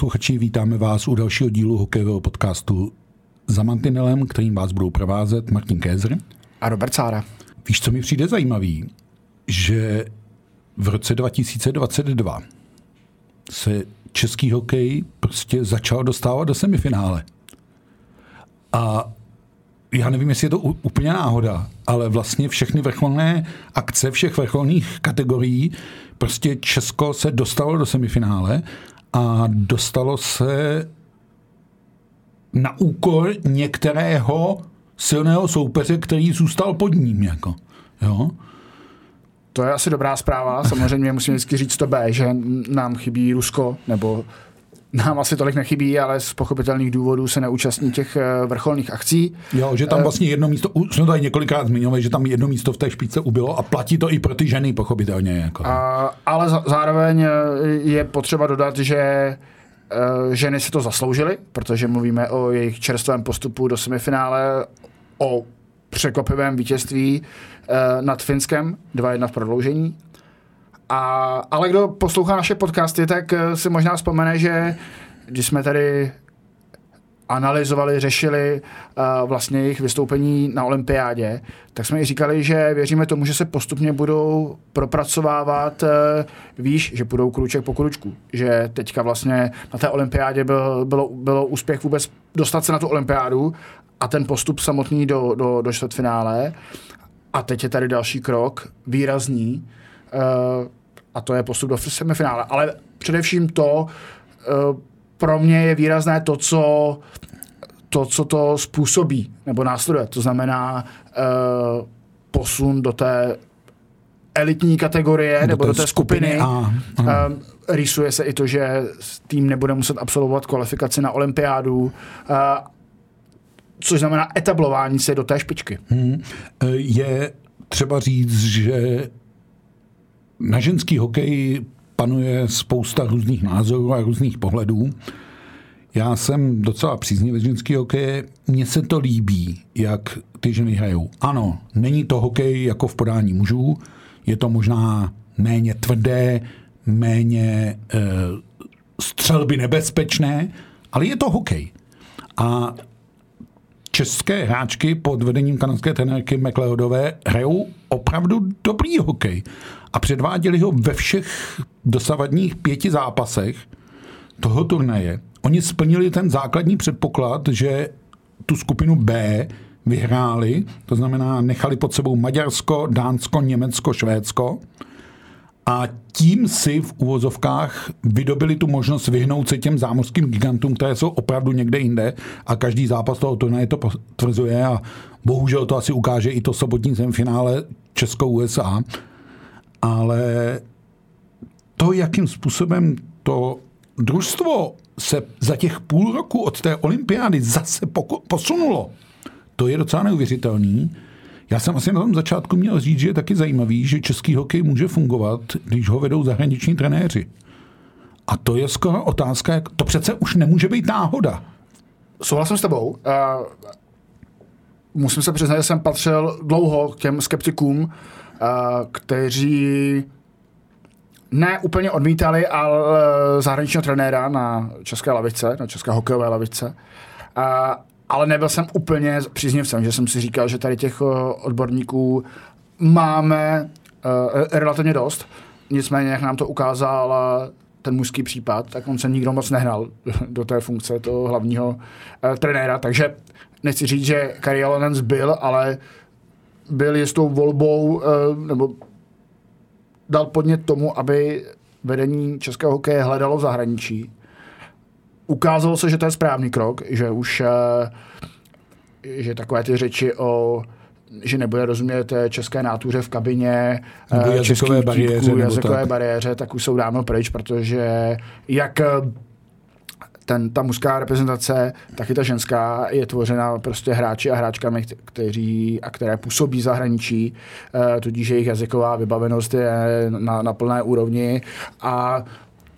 Posluchači, vítáme vás u dalšího dílu hokejového podcastu za Mantinelem, kterým vás budou provázet Martin Kézer a Robert Sára. Víš, co mi přijde zajímavý? Že v roce 2022 se český hokej prostě začal dostávat do semifinále. A já nevím, jestli je to úplně náhoda, ale vlastně všechny vrcholné akce všech vrcholných kategorií, prostě Česko se dostalo do semifinále a dostalo se na úkor některého silného soupeře, který zůstal pod ním. Jako. Jo? To je asi dobrá zpráva. Samozřejmě musím vždycky říct to B, že nám chybí Rusko, nebo nám asi tolik nechybí, ale z pochopitelných důvodů se neúčastní těch eh, vrcholných akcí. Jo, že tam eh, vlastně jedno místo, už jsme tady několikrát zmiňovali, že tam jedno místo v té špičce ubylo a platí to i pro ty ženy, pochopitelně. Jako. A, ale zároveň eh, je potřeba dodat, že ženy si to zasloužily, protože mluvíme o jejich čerstvém postupu do semifinále, o překvapivém vítězství nad Finskem 2-1 v prodloužení a, ale kdo poslouchá naše podcasty, tak eh, si možná vzpomene, že když jsme tady analyzovali, řešili uh, vlastně jejich vystoupení na olympiádě, tak jsme i říkali, že věříme tomu, že se postupně budou propracovávat, uh, víš, že budou kruček po kručku. Že teďka vlastně na té olympiádě byl, bylo, bylo úspěch vůbec dostat se na tu olympiádu a ten postup samotný do, do, do čtvrtfinále. A teď je tady další krok, výrazný, uh, a to je postup do semifinále. Ale především to, eh, pro mě je výrazné to, co to, co to způsobí nebo následuje. To znamená uh, posun do té elitní kategorie do nebo do té skupiny. skupiny. A, a. Um, rýsuje se i to, že tým nebude muset absolvovat kvalifikaci na olympiádu, uh, což znamená etablování se do té špičky. Hmm. Je třeba říct, že na ženský hokej panuje spousta různých názorů a různých pohledů. Já jsem docela příznivý ženský hokej. Mně se to líbí, jak ty ženy hrajou. Ano, není to hokej jako v podání mužů, je to možná méně tvrdé, méně e, střelby nebezpečné, ale je to hokej. A české hráčky pod vedením kanadské trenérky McLeodové hrajou opravdu dobrý hokej a předváděli ho ve všech dosavadních pěti zápasech toho turnaje. Oni splnili ten základní předpoklad, že tu skupinu B vyhráli, to znamená nechali pod sebou Maďarsko, Dánsko, Německo, Švédsko a tím si v uvozovkách vydobili tu možnost vyhnout se těm zámořským gigantům, které jsou opravdu někde jinde a každý zápas toho turnaje to potvrzuje a bohužel to asi ukáže i to sobotní semifinále Česko-USA, ale to, jakým způsobem to družstvo se za těch půl roku od té olympiády zase posunulo, to je docela neuvěřitelný. Já jsem asi na tom začátku měl říct, že je taky zajímavý, že český hokej může fungovat, když ho vedou zahraniční trenéři. A to je skoro otázka, jak to přece už nemůže být náhoda. Souhlasím s tebou. Uh, musím se přiznat, že jsem patřil dlouho k těm skeptikům, uh, kteří ne úplně odmítali ale zahraničního trenéra na české lavice, na české hokejové lavice. Uh, ale nebyl jsem úplně příznivcem, že jsem si říkal, že tady těch eh, odborníků máme uh, relativně dost. Nicméně, jak nám to ukázal ten mužský případ, tak on se nikdo moc nehnal do té funkce toho hlavního uh, trenéra, takže nechci říct, že Kari Lenens byl, ale byl jistou volbou, uh, nebo dal podnět tomu, aby vedení českého hokeje hledalo v zahraničí ukázalo se, že to je správný krok, že už eh, že takové ty řeči o že nebude rozumět eh, české nátuře v kabině, nebo eh, jazykové bariéře, jazykové tak. bariéře, tak už jsou dávno pryč, protože jak ten, ta mužská reprezentace, tak i ta ženská je tvořena prostě hráči a hráčkami, kteří a které působí zahraničí, tudíž jejich jazyková vybavenost je na, na plné úrovni a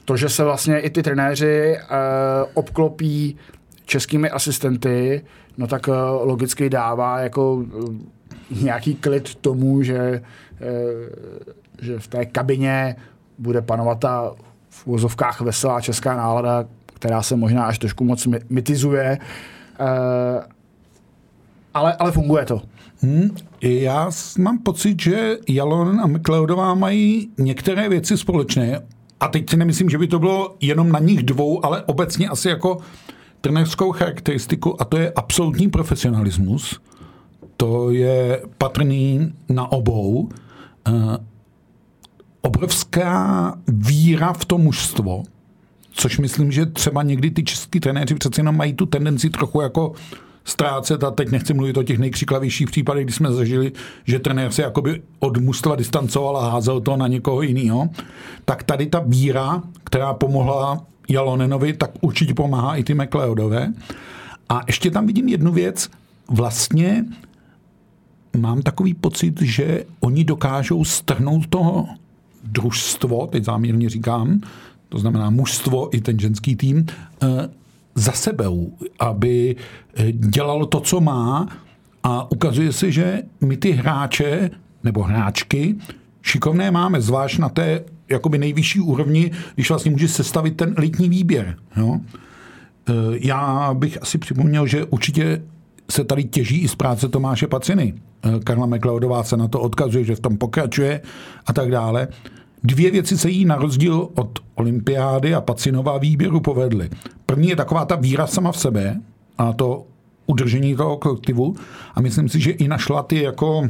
to, že se vlastně i ty trenéři uh, obklopí českými asistenty, no tak uh, logicky dává jako uh, nějaký klid tomu, že, uh, že v té kabině bude panovat ta v úzovkách veselá česká nálada, která se možná až trošku moc mitizuje, uh, ale, ale funguje to. Hmm, já mám pocit, že Jalon a McLeodová mají některé věci společné. A teď si nemyslím, že by to bylo jenom na nich dvou, ale obecně asi jako trenerskou charakteristiku a to je absolutní profesionalismus. To je patrný na obou. Uh, obrovská víra v to mužstvo, což myslím, že třeba někdy ty český trenéři přeci jenom mají tu tendenci trochu jako ztrácet a teď nechci mluvit o těch nejkřiklavějších případech, kdy jsme zažili, že trenér se jakoby od mužstva distancoval a házel to na někoho jiného, tak tady ta víra, která pomohla Jalonenovi, tak určitě pomáhá i ty McLeodové. A ještě tam vidím jednu věc, vlastně mám takový pocit, že oni dokážou strhnout toho družstvo, teď záměrně říkám, to znamená mužstvo i ten ženský tým, eh, za sebou, aby eh, dělalo to, co má a ukazuje se, že my ty hráče nebo hráčky šikovné máme, zvlášť na té jakoby nejvyšší úrovni, když vlastně může sestavit ten elitní výběr. Jo? Eh, já bych asi připomněl, že určitě se tady těží i z práce Tomáše Paciny. Eh, Karla McLeodová se na to odkazuje, že v tom pokračuje a tak dále. Dvě věci se jí na rozdíl od olympiády a Pacinová výběru povedly. První je taková ta víra sama v sebe a to udržení toho kolektivu a myslím si, že i našla ty jako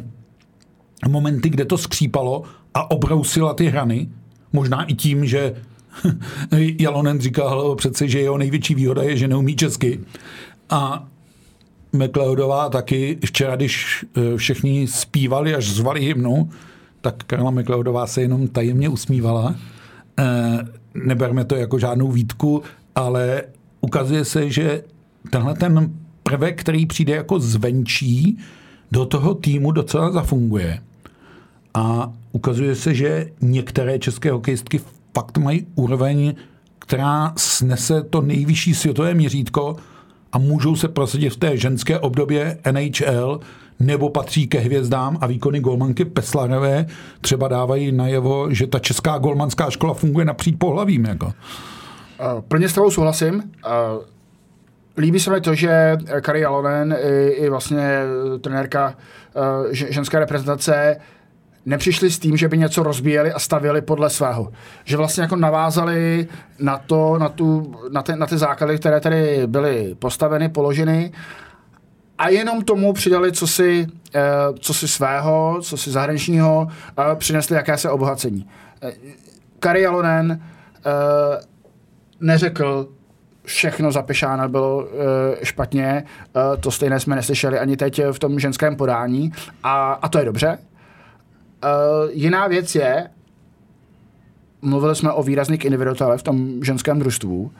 momenty, kde to skřípalo a obrousila ty hrany. Možná i tím, že Jalonen říkal přece, že jeho největší výhoda je, že neumí česky. A McLeodová taky včera, když eh, všichni zpívali, až zvali hymnu, tak Karla McLeodová se jenom tajemně usmívala. Eh, neberme to jako žádnou výtku, ale ukazuje se, že tenhle ten prvek, který přijde jako zvenčí, do toho týmu docela zafunguje. A ukazuje se, že některé české hokejistky fakt mají úroveň, která snese to nejvyšší světové měřítko a můžou se prosadit v té ženské obdobě NHL, nebo patří ke hvězdám a výkony golmanky Peslarové třeba dávají najevo, že ta česká golmanská škola funguje napříč pohlavím. Jako. Plně s tebou souhlasím. Líbí se mi to, že Kari Jalonen i, i vlastně trenérka ženské reprezentace nepřišli s tím, že by něco rozbíjeli a stavěli podle svého. Že vlastně jako navázali na to, na, tu, na, ty, na ty základy, které tady byly postaveny, položeny a jenom tomu přidali co si, eh, co si svého, co si zahraničního, a přinesli jakési obohacení. Eh, Kari Jalonen eh, neřekl, všechno za Pešána bylo špatně, to stejné jsme neslyšeli ani teď v tom ženském podání a, a to je dobře. jiná věc je, mluvili jsme o výrazných individuálech v tom ženském družstvu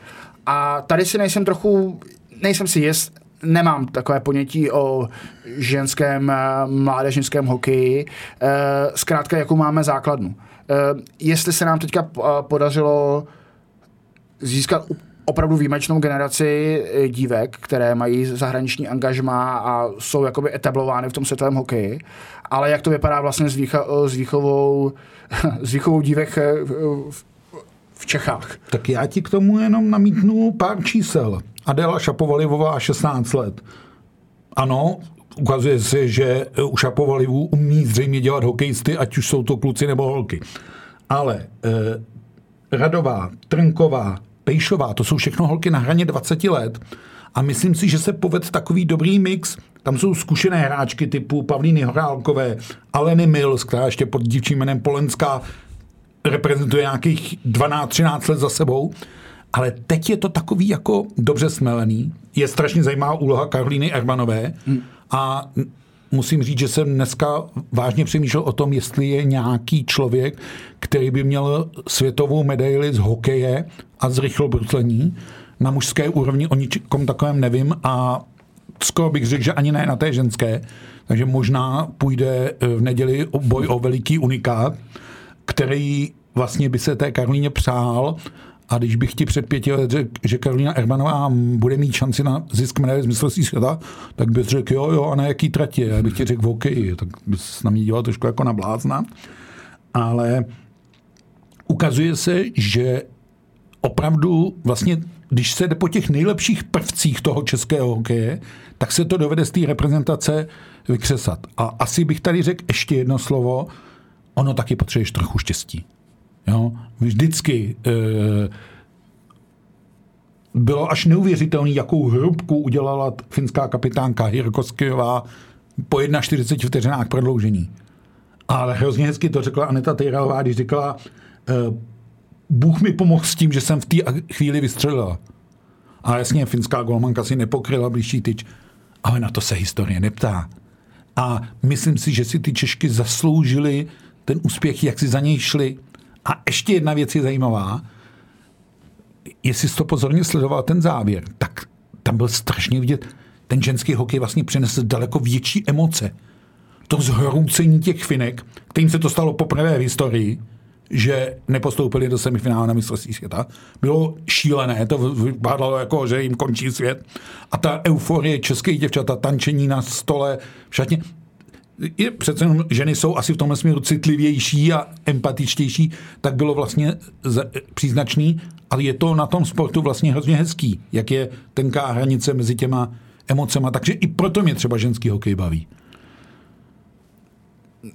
a tady si nejsem trochu, nejsem si jist, nemám takové ponětí o ženském eh, mládežnickém hokeji, eh, zkrátka jakou máme základnu. Eh, jestli se nám teďka podařilo získat opravdu výjimečnou generaci dívek, které mají zahraniční angažma a jsou jakoby etablovány v tom světovém hokeji. Ale jak to vypadá vlastně s, výcha, s, výchovou, s výchovou dívek v, v Čechách? Tak já ti k tomu jenom namítnu pár čísel. Adela Šapovalivová 16 let. Ano, ukazuje se, že u Šapovalivů umí zřejmě dělat hokejisty, ať už jsou to kluci nebo holky. Ale eh, Radová, Trnková, Pejšová, to jsou všechno holky na hraně 20 let. A myslím si, že se poved takový dobrý mix. Tam jsou zkušené hráčky typu Pavlíny Horálkové, Aleny Mills, která ještě pod dívčím jménem Polenská reprezentuje nějakých 12-13 let za sebou. Ale teď je to takový jako dobře smelený. Je strašně zajímavá úloha Karolíny Ermanové hmm. a musím říct, že jsem dneska vážně přemýšlel o tom, jestli je nějaký člověk, který by měl světovou medaili z hokeje a z rychlobrutlení. Na mužské úrovni o ničem takovém nevím a skoro bych řekl, že ani ne na té ženské. Takže možná půjde v neděli o boj o veliký unikát, který vlastně by se té Karolíně přál a když bych ti před pěti let řekl, že Karolina Ermanová bude mít šanci na zisk medaile z mistrovství světa, tak bys řekl jo, jo, a na jaký tratě? Já bych ti řekl OK, tak bys na mě dělal trošku jako na blázna. Ale ukazuje se, že opravdu vlastně, když se jde po těch nejlepších prvcích toho českého hokeje, tak se to dovede z té reprezentace vykřesat. A asi bych tady řekl ještě jedno slovo, ono taky potřebuješ trochu štěstí. Jo? Vždycky e, bylo až neuvěřitelné, jakou hrubku udělala finská kapitánka Hirkoskijová po 41 vteřinách prodloužení. Ale hrozně hezky to řekla Aneta Tejralová, když říkala, e, Bůh mi pomohl s tím, že jsem v té chvíli vystřelila. A jasně, finská golmanka si nepokryla blížší tyč, ale na to se historie neptá. A myslím si, že si ty Češky zasloužili ten úspěch, jak si za něj šli. A ještě jedna věc je zajímavá. Jestli jsi to pozorně sledoval ten závěr, tak tam byl strašně vidět, ten ženský hokej vlastně přinesl daleko větší emoce. To zhroucení těch Finek, kterým se to stalo poprvé v historii, že nepostoupili do semifinále na mistrovství světa. Bylo šílené, to vypadalo jako, že jim končí svět. A ta euforie českých děvčata, tančení na stole, všetně, je přece jenom ženy jsou asi v tomhle směru citlivější a empatičtější, tak bylo vlastně příznačný, ale je to na tom sportu vlastně hrozně hezký, jak je tenká hranice mezi těma emocema, takže i proto mě třeba ženský hokej baví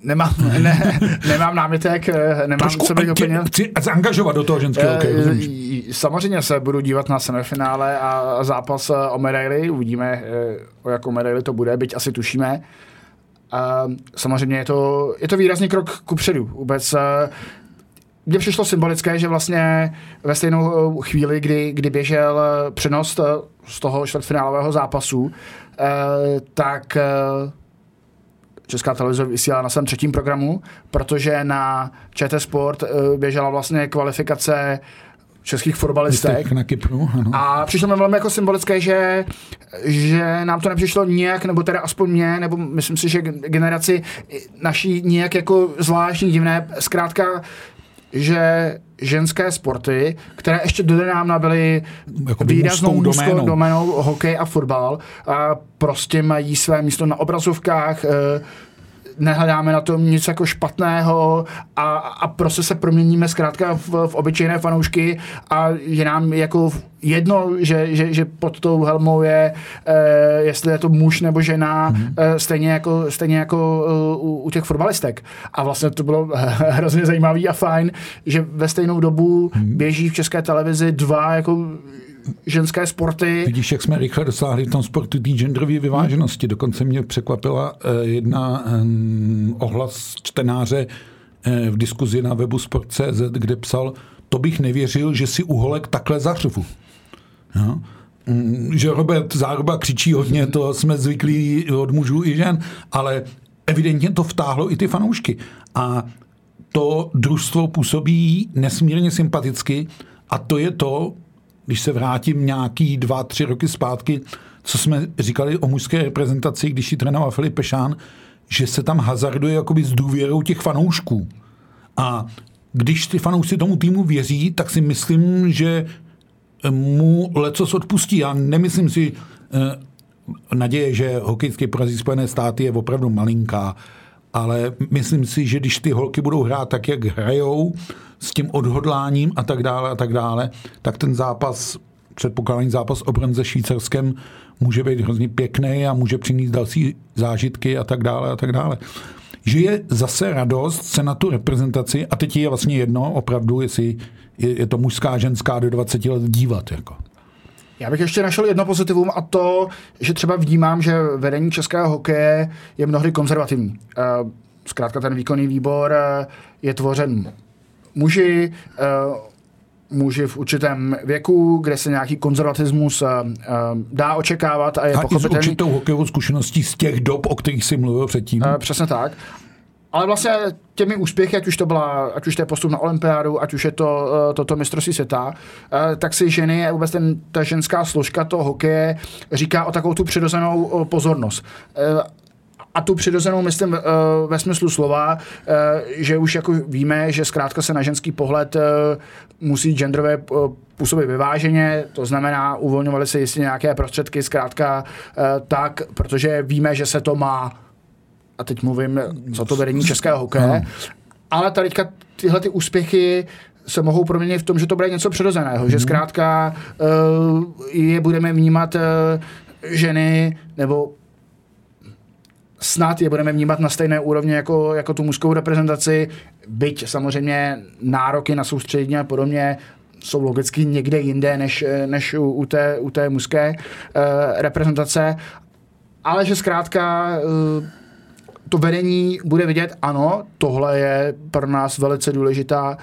nemám, ne, nemám námitek, eh, nemám Trošku co bych opinil. Chci zaangažovat do toho ženského hokeje. Eh, samozřejmě se budu dívat na semifinále a zápas eh, o medaily. Uvidíme, o jakou medaili to bude, byť asi tušíme. A samozřejmě je to, je to výrazný krok ku předu. Vůbec mně přišlo symbolické, že vlastně ve stejnou chvíli, kdy, kdy běžel přenos z toho čtvrtfinálového zápasu, tak Česká televize vysílala na svém třetím programu, protože na ČT Sport eh, běžela vlastně kvalifikace českých fotbalistek. Na Kypru, ano. A přišlo mi velmi jako symbolické, že, že nám to nepřišlo nějak, nebo teda aspoň mě, nebo myslím si, že generaci naší nějak jako zvláštní divné. Zkrátka že ženské sporty, které ještě dodávna byly jako výraznou mužskou doménou. doménou hokej a fotbal, a prostě mají své místo na obrazovkách, eh, nehledáme na tom nic jako špatného a, a prostě se proměníme zkrátka v, v obyčejné fanoušky a je nám jako jedno, že, že, že pod tou helmou je, eh, jestli je to muž nebo žena, mm-hmm. eh, stejně jako, stejně jako uh, u, u těch fotbalistek. A vlastně to bylo hrozně zajímavý a fajn, že ve stejnou dobu mm-hmm. běží v české televizi dva jako ženské sporty. Vidíš, jak jsme rychle dosáhli v tom sportu té genderové vyváženosti. Dokonce mě překvapila eh, jedna ohlas čtenáře eh, v diskuzi na webu Sport.cz, kde psal, to bych nevěřil, že si uholek takhle zařvu. No? že Robert Záruba křičí hodně, to jsme zvyklí od mužů i žen, ale evidentně to vtáhlo i ty fanoušky. A to družstvo působí nesmírně sympaticky a to je to, když se vrátím nějaký dva, tři roky zpátky, co jsme říkali o mužské reprezentaci, když ji trénoval Filip Pešán, že se tam hazarduje jakoby s důvěrou těch fanoušků. A když ty fanoušci tomu týmu věří, tak si myslím, že mu lecos odpustí. Já nemyslím si, eh, naděje, že hokejský porazí Spojené státy je opravdu malinká, ale myslím si, že když ty holky budou hrát tak, jak hrajou, s tím odhodláním a tak dále a tak dále, tak ten zápas, předpokládaný zápas o bronze Švýcarskem může být hrozně pěkný a může přinést další zážitky a tak dále a tak dále. Že je zase radost se na tu reprezentaci, a teď je vlastně jedno opravdu, jestli je, je to mužská, ženská do 20 let dívat. Jako. Já bych ještě našel jedno pozitivum a to, že třeba vnímám, že vedení českého hokeje je mnohdy konzervativní. Eh, zkrátka ten výkonný výbor eh, je tvořen muži, uh, muži v určitém věku, kde se nějaký konzervatismus uh, dá očekávat a je a pochopitelný. A s určitou hokejovou zkušeností z těch dob, o kterých jsi mluvil předtím. Uh, přesně tak. Ale vlastně těmi úspěchy, ať už to byla, ať už to je postup na olympiádu, ať už je to toto mistrovství světa, tak si ženy, vůbec ten, ta ženská složka toho hokeje říká o takovou tu přirozenou pozornost. A tu přirozenou myslím ve smyslu slova, že už jako víme, že zkrátka se na ženský pohled musí genderové působit vyváženě, to znamená, uvolňovaly se jistě nějaké prostředky zkrátka tak, protože víme, že se to má a teď mluvím za to vedení českého hokeje, ale teďka tyhle ty úspěchy se mohou proměnit v tom, že to bude něco přirozeného, mm. že zkrátka uh, je budeme vnímat uh, ženy nebo snad je budeme vnímat na stejné úrovni jako, jako tu mužskou reprezentaci, byť samozřejmě nároky na soustředění a podobně jsou logicky někde jinde než, než u, u, té, u té mužské uh, reprezentace, ale že zkrátka uh, to vedení bude vidět, ano, tohle je pro nás velice důležitá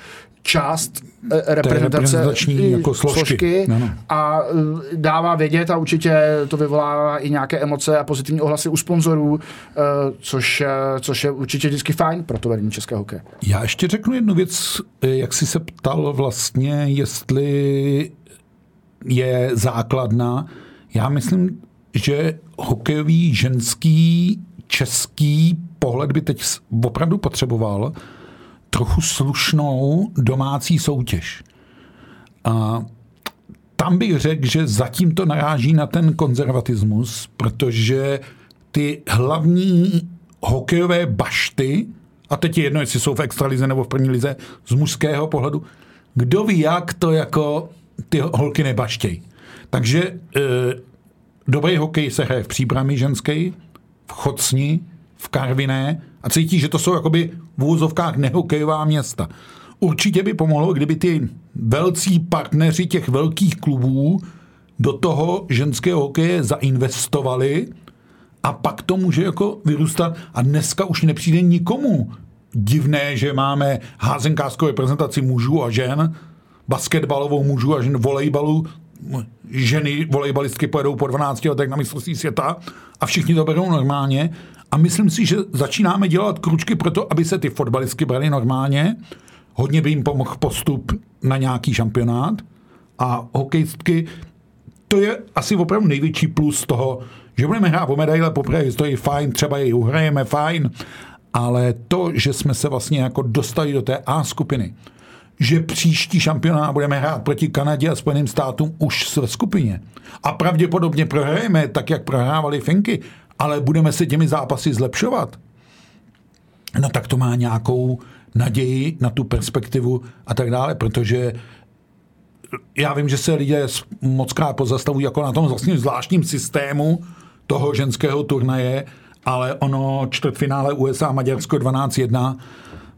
část eh, reprezentace jako složky, složky no, no. a eh, dává vědět a určitě to vyvolává i nějaké emoce a pozitivní ohlasy u sponzorů, eh, což, což je určitě vždycky fajn pro to vedení českého hokeje. Já ještě řeknu jednu věc, jak jsi se ptal vlastně, jestli je základna. Já myslím, že hokejový ženský český pohled by teď opravdu potřeboval trochu slušnou domácí soutěž. A tam bych řekl, že zatím to naráží na ten konzervatismus, protože ty hlavní hokejové bašty, a teď je jedno, jestli jsou v extralize nebo v první lize, z mužského pohledu, kdo ví, jak to jako ty holky nebaštějí. Takže e, dobrý hokej se hraje v příbrami ženské, v Chocni, v Karviné a cítí, že to jsou jakoby v úzovkách nehokejová města. Určitě by pomohlo, kdyby ty velcí partneři těch velkých klubů do toho ženského hokeje zainvestovali a pak to může jako vyrůstat a dneska už nepřijde nikomu divné, že máme házenkářskou reprezentaci mužů a žen, basketbalovou mužů a žen, volejbalu, ženy volejbalistky pojedou po 12 letech na mistrovství světa a všichni to berou normálně a myslím si, že začínáme dělat kručky pro to, aby se ty fotbalistky brali normálně. Hodně by jim pomohl postup na nějaký šampionát. A hokejistky, to je asi opravdu největší plus toho, že budeme hrát o medaile poprvé to je fajn, třeba ji uhrajeme, fajn, ale to, že jsme se vlastně jako dostali do té A skupiny, že příští šampionát budeme hrát proti Kanadě a Spojeným státům už ve skupině. A pravděpodobně prohrajeme tak, jak prohrávali Finky, ale budeme se těmi zápasy zlepšovat, no tak to má nějakou naději na tu perspektivu a tak dále, protože já vím, že se lidé moc krát pozastavují jako na tom vlastně zvláštním systému toho ženského turnaje, ale ono čtvrtfinále USA Maďarsko 12-1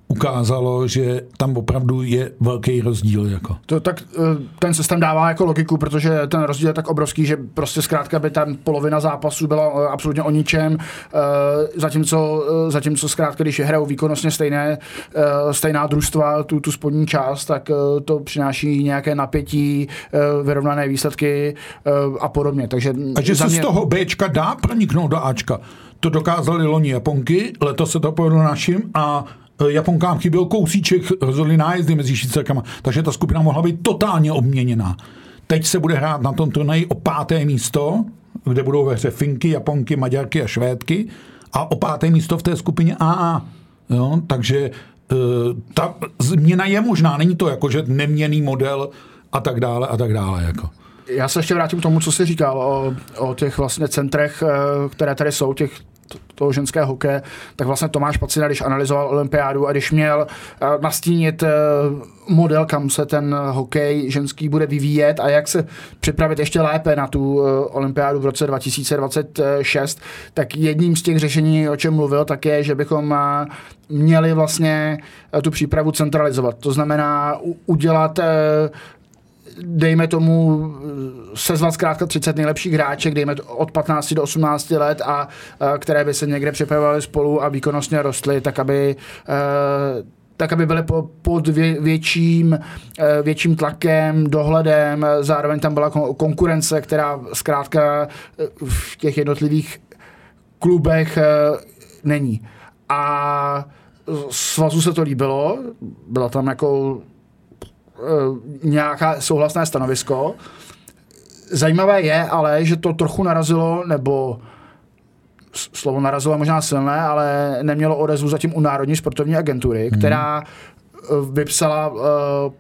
ukázalo, že tam opravdu je velký rozdíl. Jako. To, tak eh, ten systém dává jako logiku, protože ten rozdíl je tak obrovský, že prostě zkrátka by tam polovina zápasů byla eh, absolutně o ničem, eh, zatímco, zatímco zkrátka, když hrajou výkonnostně stejné, stejná družstva, tu, tu spodní část, tak to přináší nějaké napětí, vyrovnané výsledky a podobně. Takže a že se mě... z toho Bčka dá proniknout do Ačka. To dokázali loni Japonky, letos se to povedlo našim a Japonkám chyběl kousíček, rozhodli nájezdy mezi Švýcarkama, takže ta skupina mohla být totálně obměněná. Teď se bude hrát na tom turnaji o páté místo, kde budou ve hře Finky, Japonky, Maďarky a Švédky a o páté místo v té skupině AA. Jo? Takže uh, ta změna je možná, není to jako, že neměný model a tak dále a tak dále. Jako. Já se ještě vrátím k tomu, co jsi říkal o, o těch vlastně centrech, eh, které tady jsou, těch toho ženského hokeje, tak vlastně Tomáš Pacina, když analyzoval olympiádu a když měl eh, nastínit eh, model, kam se ten hokej ženský bude vyvíjet a jak se připravit ještě lépe na tu eh, olympiádu v roce 2026, tak jedním z těch řešení, o čem mluvil, tak je, že bychom měli vlastně tu přípravu centralizovat. To znamená udělat dejme tomu sezvat zkrátka 30 nejlepších hráček, dejme to od 15 do 18 let a, a které by se někde připravovaly spolu a výkonnostně rostly, tak aby uh, tak aby byly po, pod vě, větším, e, větším tlakem, dohledem, zároveň tam byla konkurence, která zkrátka v těch jednotlivých klubech není. A svazu se to líbilo, byla tam jako Eh, nějaká souhlasné stanovisko. Zajímavé je ale, že to trochu narazilo, nebo slovo narazilo možná silné, ale nemělo odezvu zatím u Národní sportovní agentury, hmm. která vypsala uh,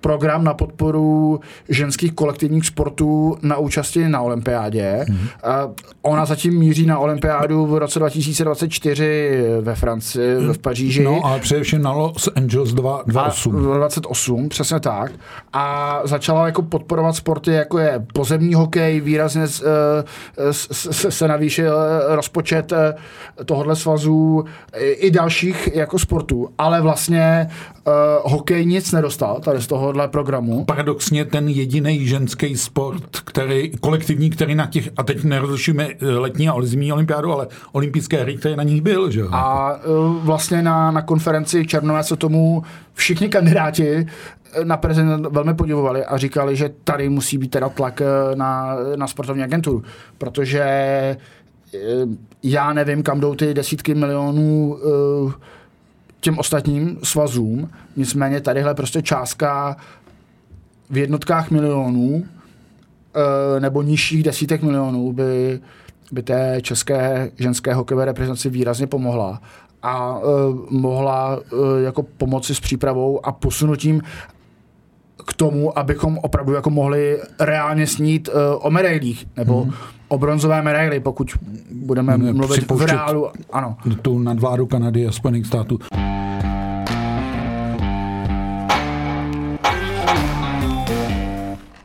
program na podporu ženských kolektivních sportů na účasti na olympiádě. Mm. Uh, ona zatím míří na olympiádu v roce 2024 ve Francii, v Paříži. No, ale především na Los Angeles 28. 28, přesně tak. A začala jako podporovat sporty, jako je pozemní hokej, výrazně uh, se, se navýšil rozpočet tohohle svazu i, i dalších jako sportů, ale vlastně uh, hokej nic nedostal tady z tohohle programu. Paradoxně ten jediný ženský sport, který, kolektivní, který na těch, a teď nerozlišujeme eh, letní a zimní olympiádu, ale olympijské hry, který na nich byl, že A uh, vlastně na, na konferenci Černové se tomu všichni kandidáti na prezident velmi podivovali a říkali, že tady musí být teda tlak na, na sportovní agenturu, protože já nevím, kam jdou ty desítky milionů těm ostatním svazům, nicméně tadyhle prostě částka v jednotkách milionů e, nebo nižších desítek milionů by, by té české ženské hokejové reprezentaci výrazně pomohla a e, mohla e, jako pomoci s přípravou a posunutím k tomu, abychom opravdu jako mohli reálně snít uh, o medailích, nebo mm. o bronzové medaily, pokud budeme mluvit v reálu. Ano. Tu nadvládu Kanady a Spojených států.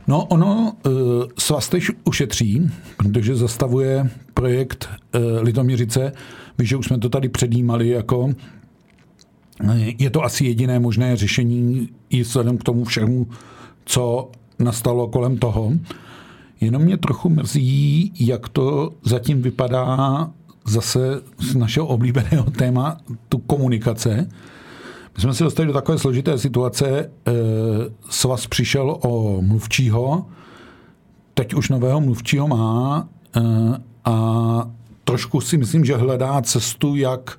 No, ono uh, svaz teď ušetří, protože zastavuje projekt uh, Litoměřice. Víš, že už jsme to tady předjímali jako je to asi jediné možné řešení i vzhledem k tomu všemu, co nastalo kolem toho. Jenom mě trochu mrzí, jak to zatím vypadá zase z našeho oblíbeného téma, tu komunikace. My jsme se dostali do takové složité situace. Eh, Svaz přišel o mluvčího, teď už nového mluvčího má eh, a trošku si myslím, že hledá cestu, jak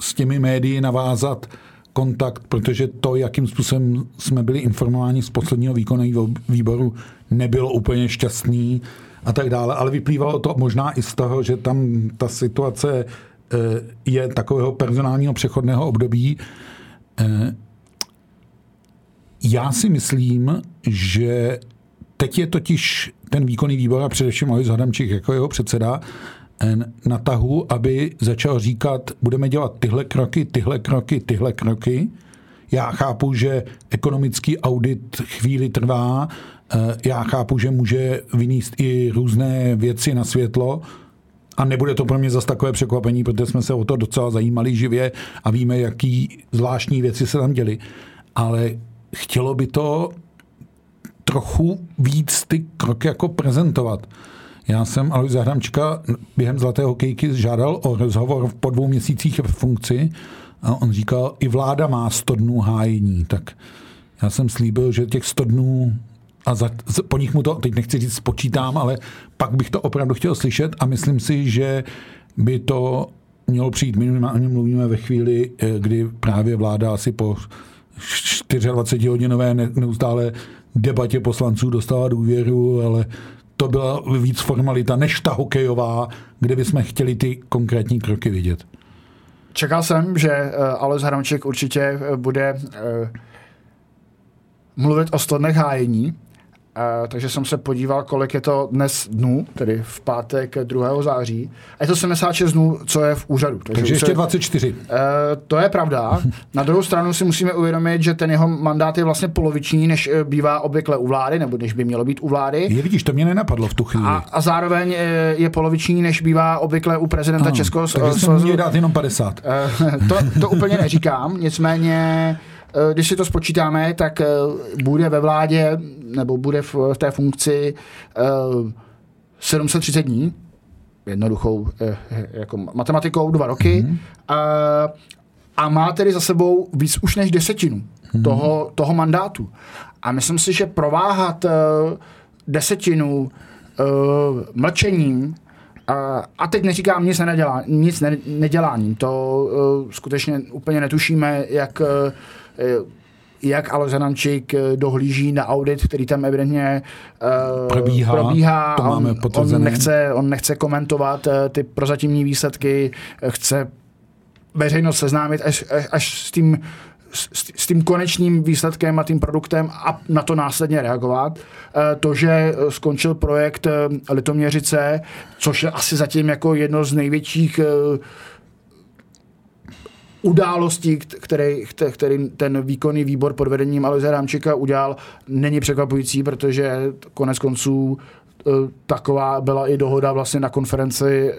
s těmi médii navázat kontakt, protože to, jakým způsobem jsme byli informováni z posledního výkonného výboru, nebylo úplně šťastný a tak dále. Ale vyplývalo to možná i z toho, že tam ta situace je takového personálního přechodného období. Eh, já si myslím, že teď je totiž ten výkonný výbor a především Alois Hadamčík jako jeho předseda na tahu, aby začal říkat, budeme dělat tyhle kroky, tyhle kroky, tyhle kroky. Já chápu, že ekonomický audit chvíli trvá, eh, já chápu, že může vyníst i různé věci na světlo, a nebude to pro mě zase takové překvapení, protože jsme se o to docela zajímali živě a víme, jaký zvláštní věci se tam děly. Ale chtělo by to trochu víc ty kroky jako prezentovat. Já jsem Alois Zahramčka během Zlaté hokejky žádal o rozhovor po dvou měsících v funkci a on říkal, i vláda má 100 dnů hájení, tak já jsem slíbil, že těch 100 dnů a za, po nich mu to, teď nechci říct spočítám, ale pak bych to opravdu chtěl slyšet a myslím si, že by to mělo přijít minimálně mluvíme ve chvíli, eh, kdy právě vláda asi po 24 hodinové neustále debatě poslanců dostala důvěru, ale to byla víc formalita než ta hokejová, kde bychom chtěli ty konkrétní kroky vidět. Čekal jsem, že uh, Alois Hramček určitě uh, bude mluvit o 100 dnech hájení, Uh, takže jsem se podíval, kolik je to dnes dnů, tedy v pátek 2. září. A je to 76 dnů, co je v úřadu. Takže, takže ještě 24. Uh, to je pravda. Na druhou stranu si musíme uvědomit, že ten jeho mandát je vlastně poloviční, než eh, bývá obvykle u vlády, nebo než by mělo být u vlády. Je vidíš, to mě nenapadlo v tu chvíli. A, a zároveň je poloviční, než bývá obvykle u prezidenta Českého Takže jsem dát jenom 50. Uh, to, to úplně neříkám, nicméně Eh, když si to spočítáme, tak eh, bude ve vládě, nebo bude v, té funkci 730 eh, dní, jednoduchou jako matematikou, dva roky, mm-hmm. a, a má tedy za sebou víc už než desetinu mm-hmm. toho, toho mandátu. A myslím si, že prováhat desetinu mlčením a, teď neříkám nic, nedělá, nic ne, neděláním. To uh, skutečně úplně netušíme, jak uh, Eh, jak Alois Hanamčík eh, dohlíží na audit, který tam evidentně uh, probíhá. probíhá to máme on, on, nechce, on nechce komentovat uh, ty prozatímní výsledky, chce veřejnost seznámit až, až, až s tím s, s tím konečným výsledkem a tím produktem a na to následně reagovat. Eh, to, že skončil projekt Litoměřice, což je asi zatím jako jedno z největších událostí, který, který ten výkonný výbor pod vedením Aloise Rámčika udělal, není překvapující, protože konec konců e, taková byla i dohoda vlastně na konferenci e,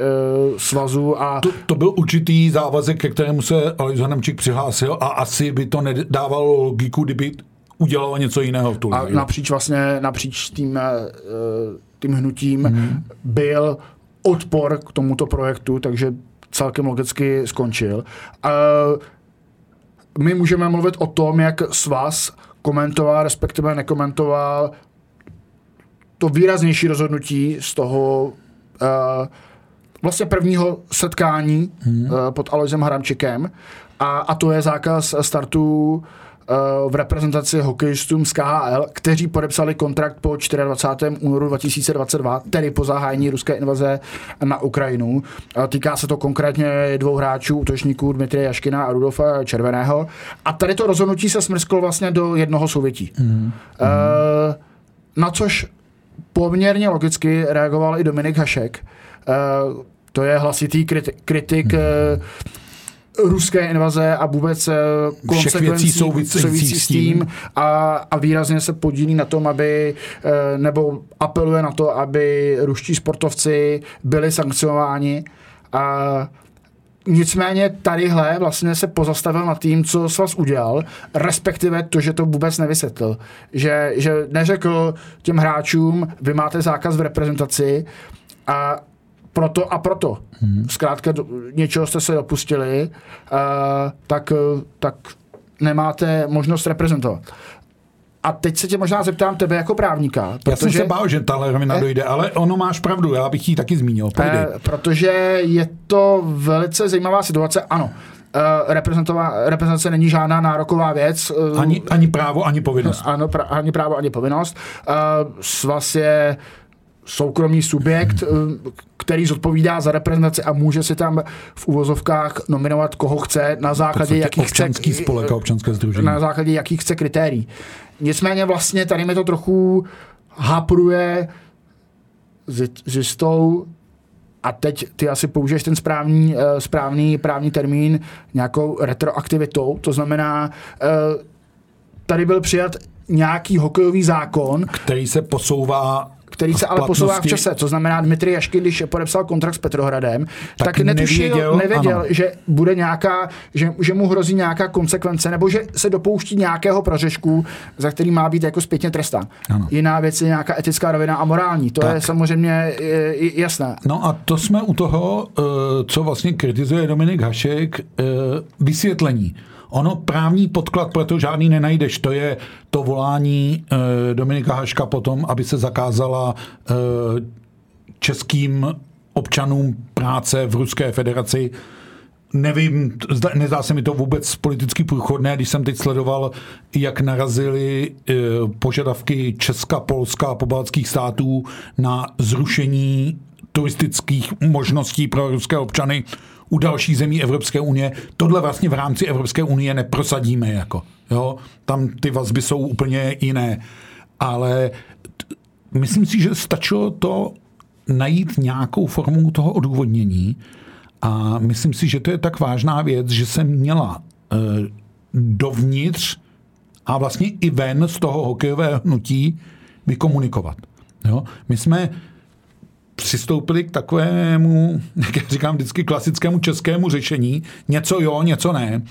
svazu. A... To, to byl určitý závazek, ke kterému se Alois Hanemčík přihlásil a asi by to nedávalo logiku, kdyby udělalo něco jiného v tu A napříč vlastně, napříč tím, e, tím hnutím hmm. byl odpor k tomuto projektu, takže celkem logicky skončil. My můžeme mluvit o tom, jak svaz komentoval, respektive nekomentoval to výraznější rozhodnutí z toho uh, vlastně prvního setkání hmm. uh, pod Aloisem Hramčikem a, a to je zákaz startu v reprezentaci hokejistům z KHL, kteří podepsali kontrakt po 24. únoru 2022, tedy po zahájení ruské invaze na Ukrajinu. Týká se to konkrétně dvou hráčů, útočníků Dmitry Jaškina a Rudolfa Červeného. A tady to rozhodnutí se smrsklo vlastně do jednoho souvětí. Mm. Na což poměrně logicky reagoval i Dominik Hašek. To je hlasitý kritik, kritik mm ruské invaze a vůbec eh, konsekvencí související s tím a, a výrazně se podílí na tom, aby eh, nebo apeluje na to, aby ruští sportovci byli sankcionováni a Nicméně tadyhle vlastně se pozastavil nad tím, co svaz udělal, respektive to, že to vůbec nevysvětlil. Že, že neřekl těm hráčům, vy máte zákaz v reprezentaci a proto a proto. Hmm. Zkrátka něčeho jste se dopustili, uh, tak, tak nemáte možnost reprezentovat. A teď se tě možná zeptám tebe jako právníka. Protože, já jsem se bál, že tahle rovina eh, dojde, ale ono máš pravdu, já bych ji taky zmínil. Eh, protože je to velice zajímavá situace, ano. Uh, reprezentace není žádná nároková věc. Uh, ani, ani právo, ani povinnost. Ano, pra, ani právo, ani povinnost. Uh, svaz je soukromý subjekt, eh, který zodpovídá za reprezentaci a může si tam v uvozovkách nominovat koho chce na základě jakých občanský chce, spolek a občanské združení. Na základě jakých chce kritérií. Nicméně vlastně tady mi to trochu hápruje s jistou a teď ty asi použiješ ten správný, eh, správný právní termín nějakou retroaktivitou, to znamená, eh, tady byl přijat nějaký hokejový zákon, který se posouvá který se ale posouvá v čase. To znamená, Dmitry Jašky, když podepsal kontrakt s Petrohradem, tak, tak netušil, nevěděl, nevěděl že bude nějaká, že, že mu hrozí nějaká konsekvence, nebo že se dopouští nějakého prořešku, za který má být jako zpětně trestán. Ano. Jiná věc je nějaká etická rovina a morální. To tak. je samozřejmě jasné. No a to jsme u toho, eh, co vlastně kritizuje Dominik Hašek, eh, vysvětlení. Ono právní podklad pro to žádný nenajdeš. To je to volání e, Dominika Haška potom, aby se zakázala e, českým občanům práce v Ruské federaci. Nevím, nezdá se mi to vůbec politicky průchodné, když jsem teď sledoval, jak narazily e, požadavky Česka, Polska a pobaltských států na zrušení turistických možností pro ruské občany u dalších zemí Evropské unie. Tohle vlastně v rámci Evropské unie neprosadíme. Jako, jo? Tam ty vazby jsou úplně jiné. Ale t- myslím si, že stačilo to najít nějakou formu toho odůvodnění a myslím si, že to je tak vážná věc, že se měla e, dovnitř a vlastně i ven z toho hokejového hnutí vykomunikovat. Jo? My jsme přistoupili k takovému, jak já říkám vždycky, klasickému českému řešení. Něco jo, něco ne.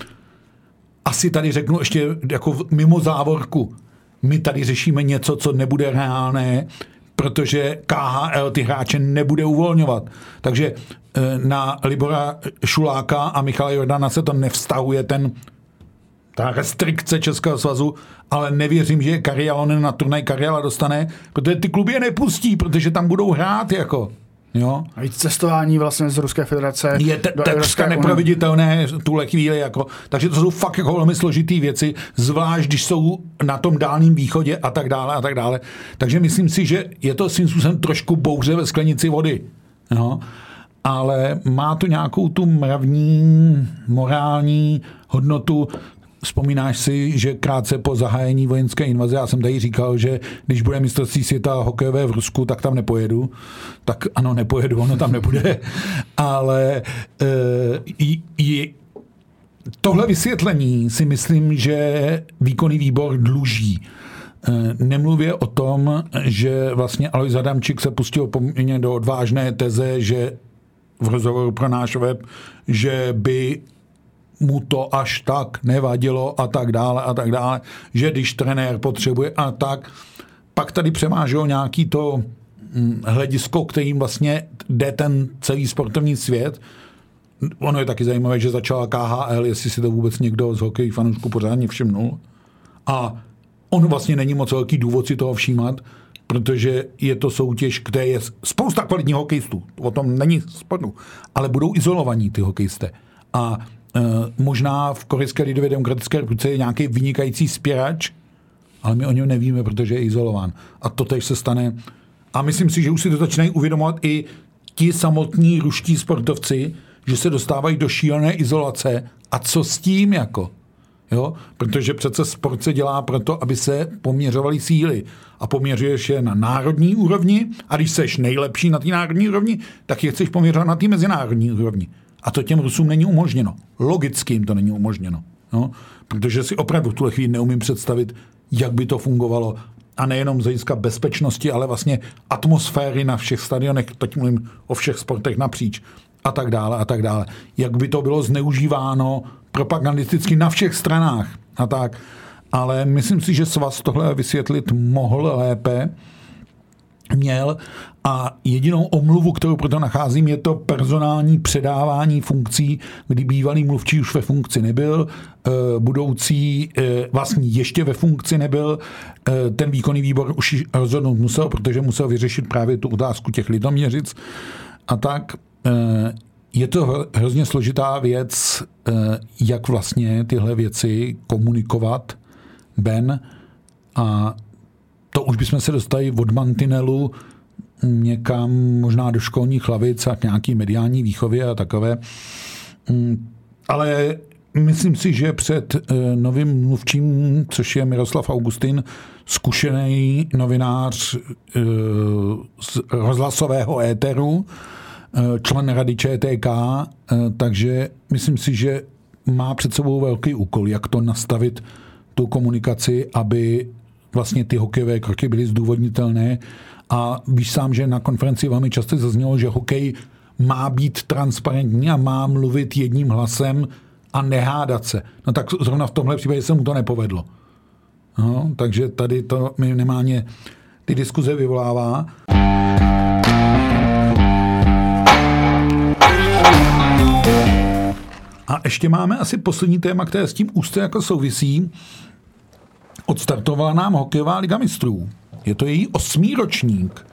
Asi tady řeknu ještě jako mimo závorku. My tady řešíme něco, co nebude reálné, protože KHL ty hráče nebude uvolňovat. Takže eh, na Libora Šuláka a Michala Jordana se to nevztahuje ten ta restrikce Českého svazu, ale nevěřím, že Karialonen na turnaj Kariala dostane, protože ty kluby je nepustí, protože tam budou hrát jako. Jo? A víc cestování vlastně z Ruské federace. Je te, takřka neproveditelné tuhle chvíli. Jako, takže to jsou fakt jako velmi složitý věci, zvlášť když jsou na tom dálném východě a tak dále a tak dále. Takže myslím si, že je to svým způsobem trošku bouře ve sklenici vody. Jo? Ale má to nějakou tu mravní, morální hodnotu Vzpomínáš si, že krátce po zahájení vojenské invaze, já jsem tady říkal, že když bude mistrovství světa hokejové v Rusku, tak tam nepojedu. Tak ano, nepojedu, ono tam nebude. Ale e, i, tohle vysvětlení si myslím, že výkonný výbor dluží. E, nemluvě o tom, že vlastně Alois Adamčík se pustil poměrně do odvážné teze, že v rozhovoru pro náš web, že by mu to až tak nevadilo a tak dále a tak dále, že když trenér potřebuje a tak, pak tady přemáželo nějaký to hm, hledisko, kterým vlastně jde ten celý sportovní svět. Ono je taky zajímavé, že začala KHL, jestli si to vůbec někdo z hokej fanoušků pořádně všimnul. A on vlastně není moc velký důvod si toho všímat, protože je to soutěž, kde je spousta kvalitních hokejistů. O tom není sporu. Ale budou izolovaní ty hokejisté. A možná v Korejské lidově demokratické republice je nějaký vynikající spěrač, ale my o něm nevíme, protože je izolován. A to teď se stane. A myslím si, že už si to začínají uvědomovat i ti samotní ruští sportovci, že se dostávají do šílené izolace. A co s tím jako? Jo? Protože přece sport se dělá proto, aby se poměřovaly síly. A poměřuješ je na národní úrovni a když seš nejlepší na té národní úrovni, tak je chceš poměřovat na té mezinárodní úrovni. A to těm Rusům není umožněno. Logicky jim to není umožněno. Jo? Protože si opravdu v tuhle chvíli neumím představit, jak by to fungovalo. A nejenom z hlediska bezpečnosti, ale vlastně atmosféry na všech stadionech, teď mluvím o všech sportech napříč, a tak dále, a tak dále. Jak by to bylo zneužíváno propagandisticky na všech stranách a tak. Ale myslím si, že svaz tohle vysvětlit mohl lépe, měl a jedinou omluvu, kterou proto nacházím, je to personální předávání funkcí, kdy bývalý mluvčí už ve funkci nebyl, eh, budoucí eh, vlastně ještě ve funkci nebyl, eh, ten výkonný výbor už rozhodnout musel, protože musel vyřešit právě tu otázku těch lidoměřic a tak. Je to hrozně složitá věc, jak vlastně tyhle věci komunikovat Ben a to už bychom se dostali od mantinelu někam možná do školních hlavic a k nějaký mediální výchově a takové. Mm, ale myslím si, že před eh, novým mluvčím, což je Miroslav Augustin, zkušený novinář eh, z rozhlasového éteru, Eh, člen rady ČTK, takže myslím si, že má před sebou velký úkol, jak to nastavit tu komunikaci, aby vlastně ty hokejové kroky byly zdůvodnitelné. A víš sám, že na konferenci velmi často zaznělo, že hokej má být transparentní a má mluvit jedním hlasem a nehádat se. No tak zrovna v tomhle případě se mu to nepovedlo. No, takže tady to minimálně ty diskuze vyvolává. A ještě máme asi poslední téma, které s tím úzce jako souvisí. Odstartovala nám hokejová liga mistrů. Je to její osmý ročník.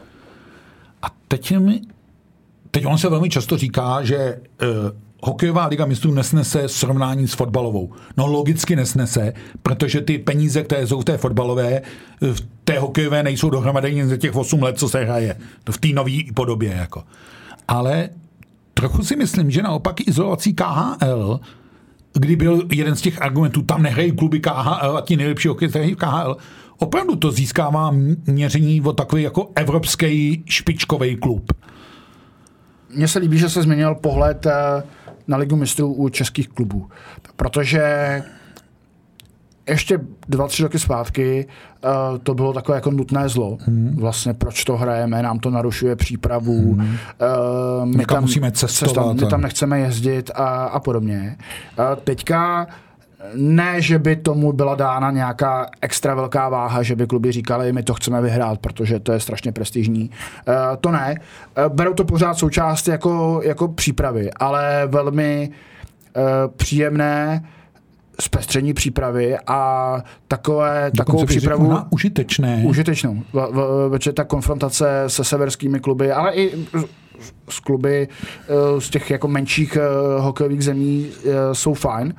A teď, mi, teď on se velmi často říká, že uh, hokejová liga mistrů nesnese srovnání s fotbalovou. No logicky nesnese, protože ty peníze, které jsou v té fotbalové, eh, v té hokejové nejsou dohromady za těch 8 let, co se hraje. V té nové podobě. Jako. Ale Trochu si myslím, že naopak izolací KHL, kdy byl jeden z těch argumentů, tam nehrají kluby KHL a ti nejlepší hokej hrají KHL, opravdu to získává měření o takový jako evropský špičkový klub. Mně se líbí, že se změnil pohled eh, na ligu mistrů u českých klubů, protože ještě dva, tři roky zpátky uh, to bylo takové jako nutné zlo. Hmm. Vlastně proč to hrajeme, nám to narušuje přípravu. Hmm. Uh, my, tam, musíme cestovat. Cestat, my tam nechceme jezdit a, a podobně. Uh, teďka ne, že by tomu byla dána nějaká extra velká váha, že by kluby říkali, my to chceme vyhrát, protože to je strašně prestižní. Uh, to ne. Uh, berou to pořád součást jako, jako přípravy, ale velmi uh, příjemné zpestření přípravy a takové, Dokonce takovou přípravu... užitečné. Užitečnou. V, ta konfrontace se severskými kluby, ale i z kluby uh, z těch jako menších uh, hokejových zemí uh, jsou fajn.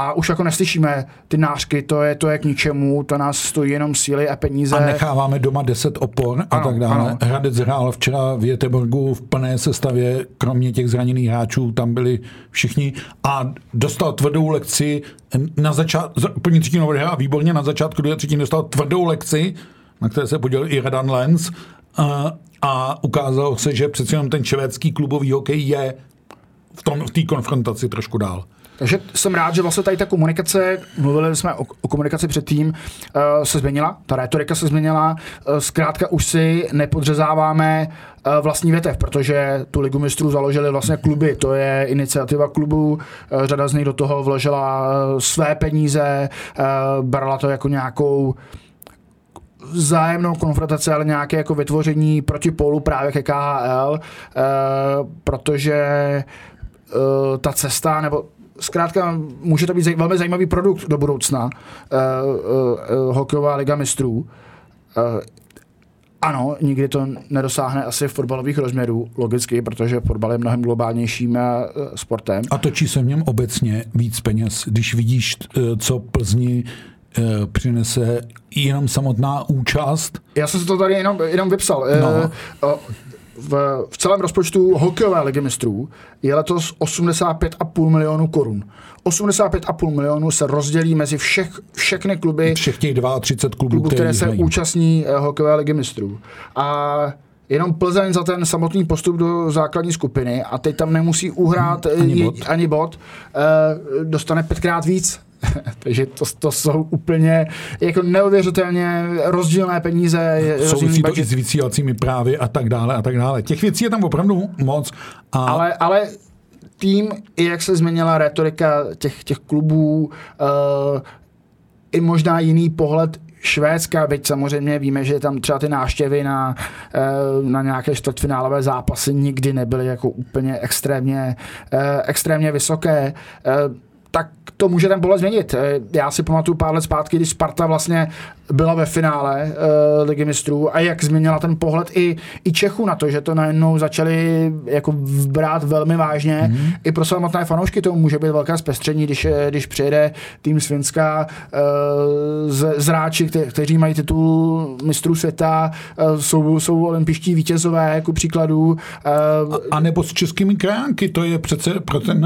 A už jako neslyšíme ty nářky, to je, to je k ničemu, to nás stojí jenom síly a peníze. A necháváme doma 10 opor a ano, tak dále. Ano. Hradec hrál včera v Jeteborgu v plné sestavě, kromě těch zraněných hráčů, tam byli všichni a dostal tvrdou lekci na začátku, první třetinu odehrál výborně, na začátku druhé třetiny dostal tvrdou lekci, na které se podělil i Radan Lenz a, a ukázalo se, že přeci jenom ten švédský klubový hokej je v té v konfrontaci trošku dál. Takže jsem rád, že vlastně tady ta komunikace, mluvili jsme o, o komunikaci předtím, uh, se změnila, ta retorika se změnila, uh, zkrátka už si nepodřezáváme uh, vlastní větev, protože tu ligu mistrů založili vlastně kluby, to je iniciativa klubů, uh, řada z nich do toho vložila své peníze, uh, brala to jako nějakou vzájemnou konfrontaci, ale nějaké jako vytvoření protipolu právě ke KHL, uh, protože uh, ta cesta, nebo zkrátka může to být velmi zajímavý produkt do budoucna, uh, uh, uh, hokejová liga mistrů. Uh, ano, nikdy to nedosáhne asi fotbalových rozměrů, logicky, protože fotbal je mnohem globálnějším sportem. A točí se v něm obecně víc peněz. Když vidíš, co Plzni přinese jenom samotná účast. Já jsem si to tady jenom, jenom vypsal. No v, v celém rozpočtu hokejové ligy mistrů je letos 85,5 milionů korun. 85,5 milionů se rozdělí mezi všech, všechny kluby, všech těch 32 klubů, klubů, které se mají. účastní eh, hokejové ligy mistrů. A jenom Plzeň za ten samotný postup do základní skupiny a teď tam nemusí uhrát hmm, ani bod, ani bod eh, dostane pětkrát víc Takže to, to jsou úplně jako neuvěřitelně rozdílné peníze. Souvisí to i s vysílacími právy a tak dále a tak dále. Těch věcí je tam opravdu moc. A... Ale, ale tým, i jak se změnila retorika těch, těch klubů, uh, i možná jiný pohled Švédska, byť samozřejmě víme, že tam třeba ty náštěvy na, eh, na nějaké čtvrtfinálové zápasy nikdy nebyly jako úplně extrémně, eh, extrémně vysoké tak to může ten pohled změnit. Eh, já si pamatuju pár let zpátky, když Sparta vlastně byla ve finále uh, ligy mistrů a jak změnila ten pohled i, i Čechu na to, že to najednou začali jako brát velmi vážně. Mm-hmm. I pro samotné fanoušky to může být velké zpestření, když, eh, když přijede tým Svinska uh, z, zráči, kte, kteří mají titul mistrů světa, uh, jsou, jsou olympiští vítězové, jako příkladů. Uh, a, a nebo s českými krajánky, to je přece pro ten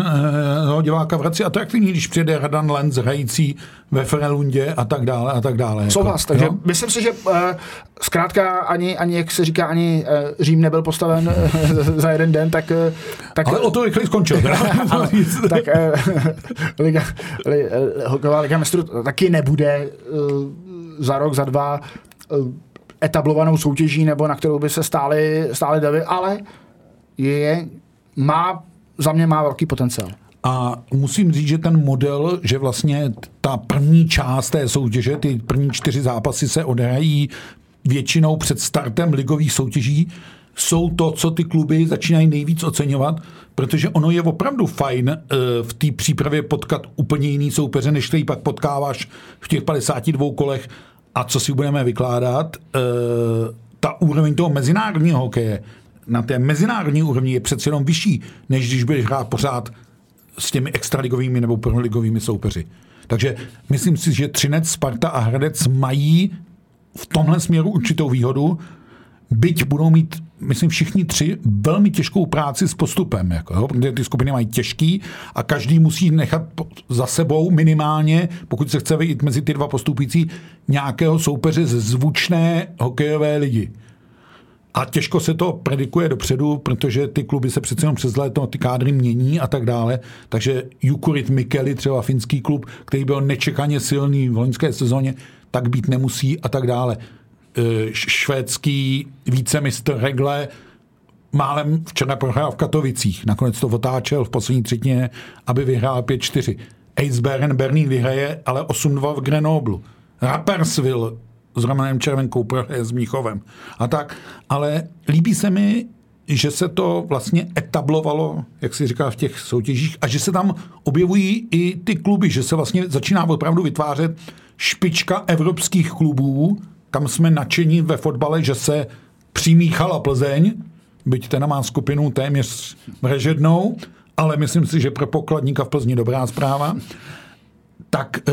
uh, diváka vrací atraktivní, když přijede Radan Lenz hrající ve Frelundě a tak dále a tak dále. Jako souhlas. Takže jo? myslím si, že uh, zkrátka ani, ani, jak se říká, ani uh, Řím nebyl postaven uh, za jeden den, tak... Uh, tak Ale o to rychle skončil. ale, tak uh, Liga, li, Liga mistrů taky nebude uh, za rok, za dva uh, etablovanou soutěží, nebo na kterou by se stály, stály davy, ale je, má, za mě má velký potenciál. A musím říct, že ten model, že vlastně ta první část té soutěže, ty první čtyři zápasy se odehrají většinou před startem ligových soutěží, jsou to, co ty kluby začínají nejvíc oceňovat, protože ono je opravdu fajn uh, v té přípravě potkat úplně jiný soupeře, než který pak potkáváš v těch 52 kolech. A co si budeme vykládat, uh, ta úroveň toho mezinárodního hokeje na té mezinárodní úrovni je přece jenom vyšší, než když budeš hrát pořád s těmi extraligovými nebo proligovými soupeři. Takže myslím si, že Třinec, Sparta a Hradec mají v tomhle směru určitou výhodu, byť budou mít, myslím, všichni tři velmi těžkou práci s postupem, jako, jo, protože ty skupiny mají těžký a každý musí nechat za sebou minimálně, pokud se chce vejít mezi ty dva postupující, nějakého soupeře ze zvučné hokejové ligy. A těžko se to predikuje dopředu, protože ty kluby se přece jenom přes léto ty kádry mění a tak dále. Takže Jukurit Mikeli, třeba finský klub, který byl nečekaně silný v loňské sezóně, tak být nemusí a tak dále. E, švédský vícemistr Regle málem včera prohrál v Katovicích. Nakonec to otáčel v poslední třetině, aby vyhrál 5-4. Eisbären Berlín vyhraje, ale 8-2 v Grenoblu. Rapperswil s Romanem Červenkou prohraje s Míchovem a tak. Ale líbí se mi, že se to vlastně etablovalo, jak si říká, v těch soutěžích a že se tam objevují i ty kluby, že se vlastně začíná opravdu vytvářet špička evropských klubů, kam jsme nadšení ve fotbale, že se přimíchala Plzeň, byť ten má skupinu téměř vražednou, ale myslím si, že pro pokladníka v Plzni dobrá zpráva, tak e,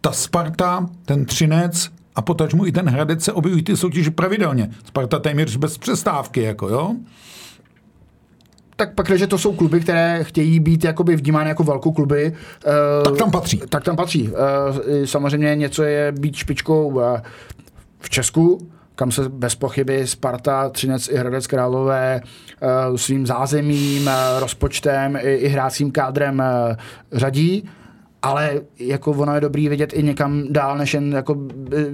ta Sparta, ten Třinec a potažmu i ten Hradec se objevují ty soutěže pravidelně. Sparta téměř bez přestávky, jako jo tak pak, že to jsou kluby, které chtějí být jakoby vnímány jako velkou kluby, tak tam patří. Tak tam patří. Samozřejmě něco je být špičkou v Česku, kam se bez pochyby Sparta, Třinec i Hradec Králové svým zázemím, rozpočtem i, i hrácím kádrem řadí ale jako ono je dobrý vidět i někam dál, než jen jako e,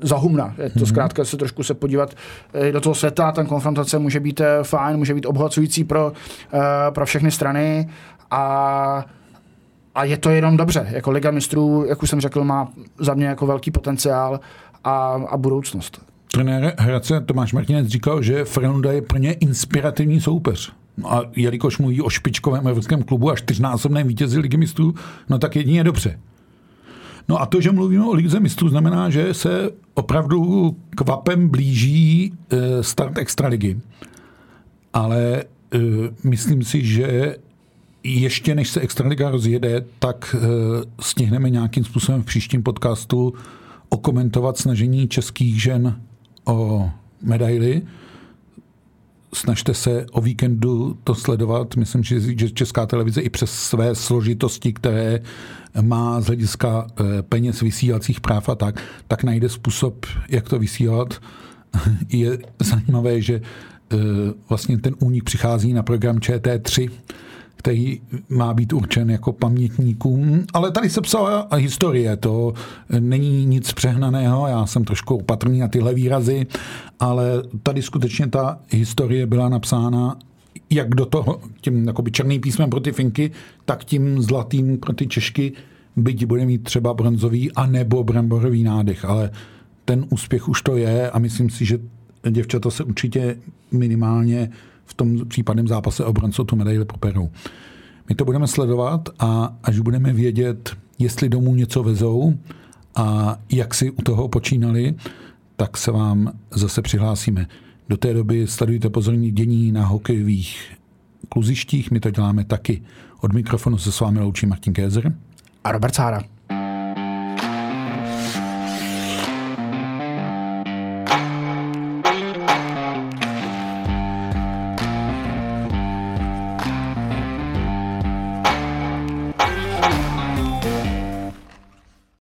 za humna. Je to mm-hmm. zkrátka se trošku se podívat e, do toho světa, ten konfrontace může být e, fajn, může být obohacující pro, pro všechny strany a a je to jenom dobře. Jako Liga mistrů, jak už jsem řekl, má za mě jako velký potenciál a, a budoucnost. Trenér Hradce Tomáš Martinec říkal, že Frelunda je pro ně inspirativní soupeř. No a jelikož mluví o špičkovém evropském klubu a čtyřnásobném vítězi ligy mistrů, no tak jedině dobře. No a to, že mluvíme o lize mistrů, znamená, že se opravdu kvapem blíží eh, start extraligy. Ale eh, myslím si, že ještě než se Extraliga rozjede, tak eh, stihneme nějakým způsobem v příštím podcastu okomentovat snažení českých žen o medaily snažte se o víkendu to sledovat. Myslím, že Česká televize i přes své složitosti, které má z hlediska eh, peněz vysílacích práv a tak, tak najde způsob, jak to vysílat. Je zajímavé, že eh, vlastně ten únik přichází na program ČT3, který má být určen jako pamětníkům. Ale tady se psala historie, to není nic přehnaného, já jsem trošku opatrný na tyhle výrazy, ale tady skutečně ta historie byla napsána jak do toho, tím jakoby černým písmem pro ty Finky, tak tím zlatým pro ty Češky, byť bude mít třeba bronzový a nebo bramborový nádech, ale ten úspěch už to je a myslím si, že děvčata se určitě minimálně v tom případném zápase o bronzo tu medaili poperou. My to budeme sledovat a až budeme vědět, jestli domů něco vezou a jak si u toho počínali, tak se vám zase přihlásíme. Do té doby sledujte pozorní dění na hokejových kluzištích, my to děláme taky. Od mikrofonu se s vámi loučí Martin Kézer a Robert Sára.